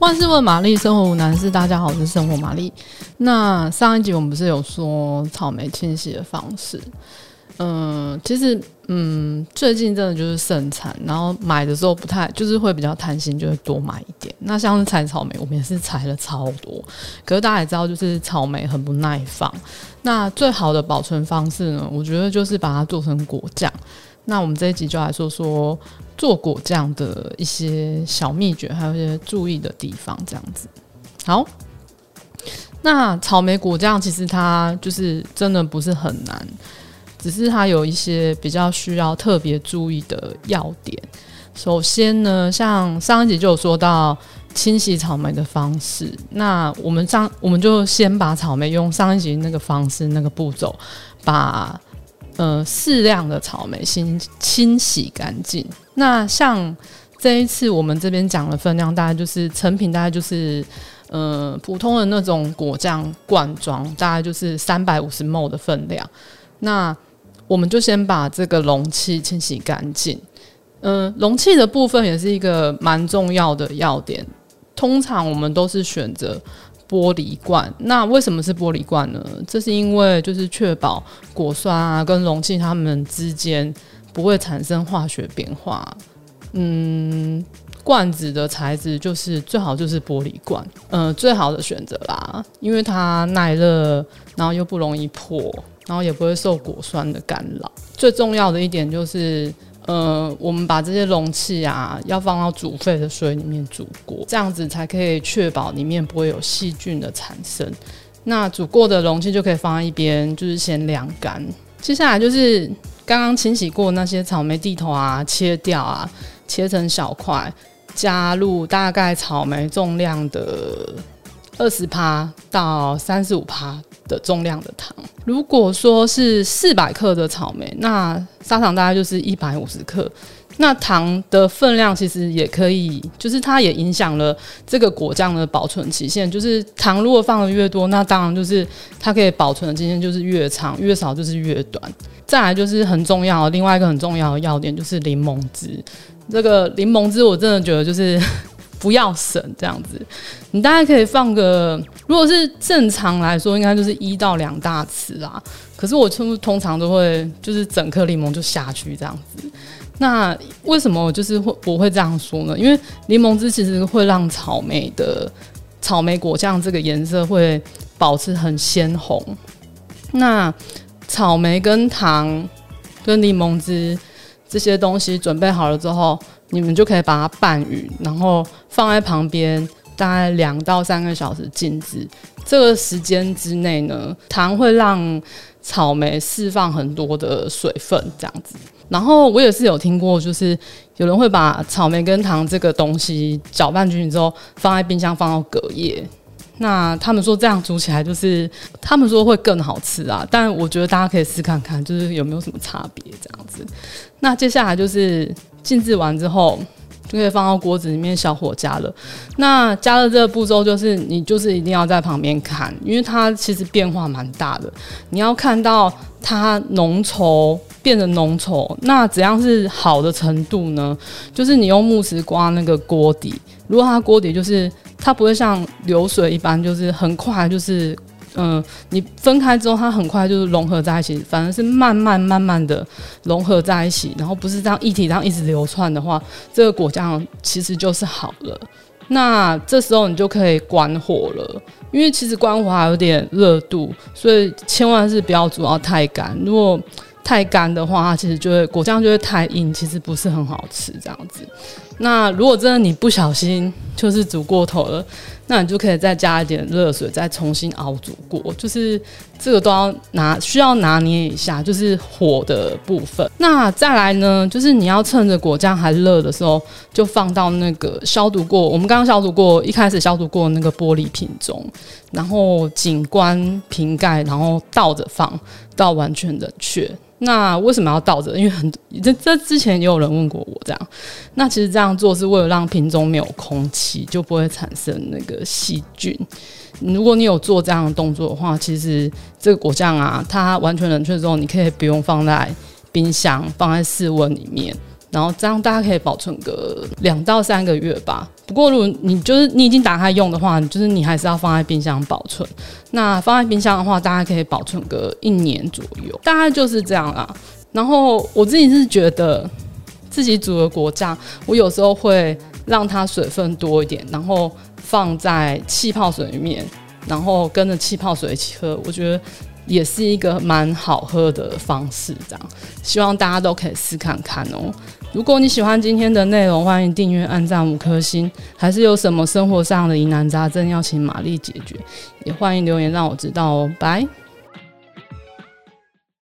万事问玛丽，生活无难事。大家好，我是生活玛丽。那上一集我们不是有说草莓清洗的方式？嗯，其实嗯，最近真的就是盛产，然后买的时候不太，就是会比较贪心，就会多买一点。那像是采草莓，我们也是采了超多。可是大家也知道，就是草莓很不耐放。那最好的保存方式呢，我觉得就是把它做成果酱。那我们这一集就来说说做果酱的一些小秘诀，还有一些注意的地方，这样子。好，那草莓果酱其实它就是真的不是很难，只是它有一些比较需要特别注意的要点。首先呢，像上一集就有说到清洗草莓的方式，那我们上我们就先把草莓用上一集那个方式那个步骤把。呃，适量的草莓清清洗干净。那像这一次我们这边讲的分量，大概就是成品，大概就是呃普通的那种果酱罐装，大概就是三百五十 ml 的分量。那我们就先把这个容器清洗干净。嗯、容器的部分也是一个蛮重要的要点。通常我们都是选择。玻璃罐，那为什么是玻璃罐呢？这是因为就是确保果酸啊跟容器它们之间不会产生化学变化。嗯，罐子的材质就是最好就是玻璃罐，呃，最好的选择啦，因为它耐热，然后又不容易破，然后也不会受果酸的干扰。最重要的一点就是。呃，我们把这些容器啊，要放到煮沸的水里面煮过，这样子才可以确保里面不会有细菌的产生。那煮过的容器就可以放在一边，就是先晾干。接下来就是刚刚清洗过那些草莓蒂头啊，切掉啊，切成小块，加入大概草莓重量的二十趴到三十五趴。的重量的糖，如果说是四百克的草莓，那砂糖大概就是一百五十克。那糖的分量其实也可以，就是它也影响了这个果酱的保存期限。就是糖如果放的越多，那当然就是它可以保存的期限就是越长，越少就是越短。再来就是很重要，另外一个很重要的要点就是柠檬汁。这个柠檬汁我真的觉得就是。不要省这样子，你大概可以放个，如果是正常来说，应该就是一到两大匙啦。可是我通通常都会就是整颗柠檬就下去这样子。那为什么我就是会我会这样说呢？因为柠檬汁其实会让草莓的草莓果酱这个颜色会保持很鲜红。那草莓跟糖跟柠檬汁这些东西准备好了之后。你们就可以把它拌匀，然后放在旁边，大概两到三个小时静置。这个时间之内呢，糖会让草莓释放很多的水分，这样子。然后我也是有听过，就是有人会把草莓跟糖这个东西搅拌均匀之后，放在冰箱放到隔夜。那他们说这样煮起来就是，他们说会更好吃啊。但我觉得大家可以试看看，就是有没有什么差别这样子。那接下来就是。静置完之后，就可以放到锅子里面小火加热。那加热这个步骤就是，你就是一定要在旁边看，因为它其实变化蛮大的。你要看到它浓稠变得浓稠，那怎样是好的程度呢？就是你用木匙刮那个锅底，如果它锅底就是它不会像流水一般，就是很快就是。嗯，你分开之后，它很快就是融合在一起，反而是慢慢慢慢的融合在一起，然后不是这样一体这样一直流窜的话，这个果酱其实就是好了。那这时候你就可以关火了，因为其实关火还有点热度，所以千万是不要煮到太干。如果太干的话，它其实就会果酱就会太硬，其实不是很好吃这样子。那如果真的你不小心就是煮过头了，那你就可以再加一点热水，再重新熬煮过。就是这个都要拿需要拿捏一下，就是火的部分。那再来呢，就是你要趁着果酱还热的时候，就放到那个消毒过，我们刚刚消毒过，一开始消毒过那个玻璃瓶中，然后紧关瓶盖，然后倒着放到完全冷却。那为什么要倒着？因为很这这之前也有人问过我这样。那其实这样做是为了让瓶中没有空气，就不会产生那个细菌。如果你有做这样的动作的话，其实这个果酱啊，它完全冷却之后，你可以不用放在冰箱，放在室温里面。然后这样大家可以保存个两到三个月吧。不过如果你就是你已经打开用的话，就是你还是要放在冰箱保存。那放在冰箱的话，大家可以保存个一年左右，大概就是这样啦。然后我自己是觉得自己煮的果酱，我有时候会让它水分多一点，然后放在气泡水里面，然后跟着气泡水一起喝，我觉得。也是一个蛮好喝的方式，这样希望大家都可以试看看哦。如果你喜欢今天的内容，欢迎订阅、按赞五颗星。还是有什么生活上的疑难杂症要请玛丽解决，也欢迎留言让我知道哦。拜。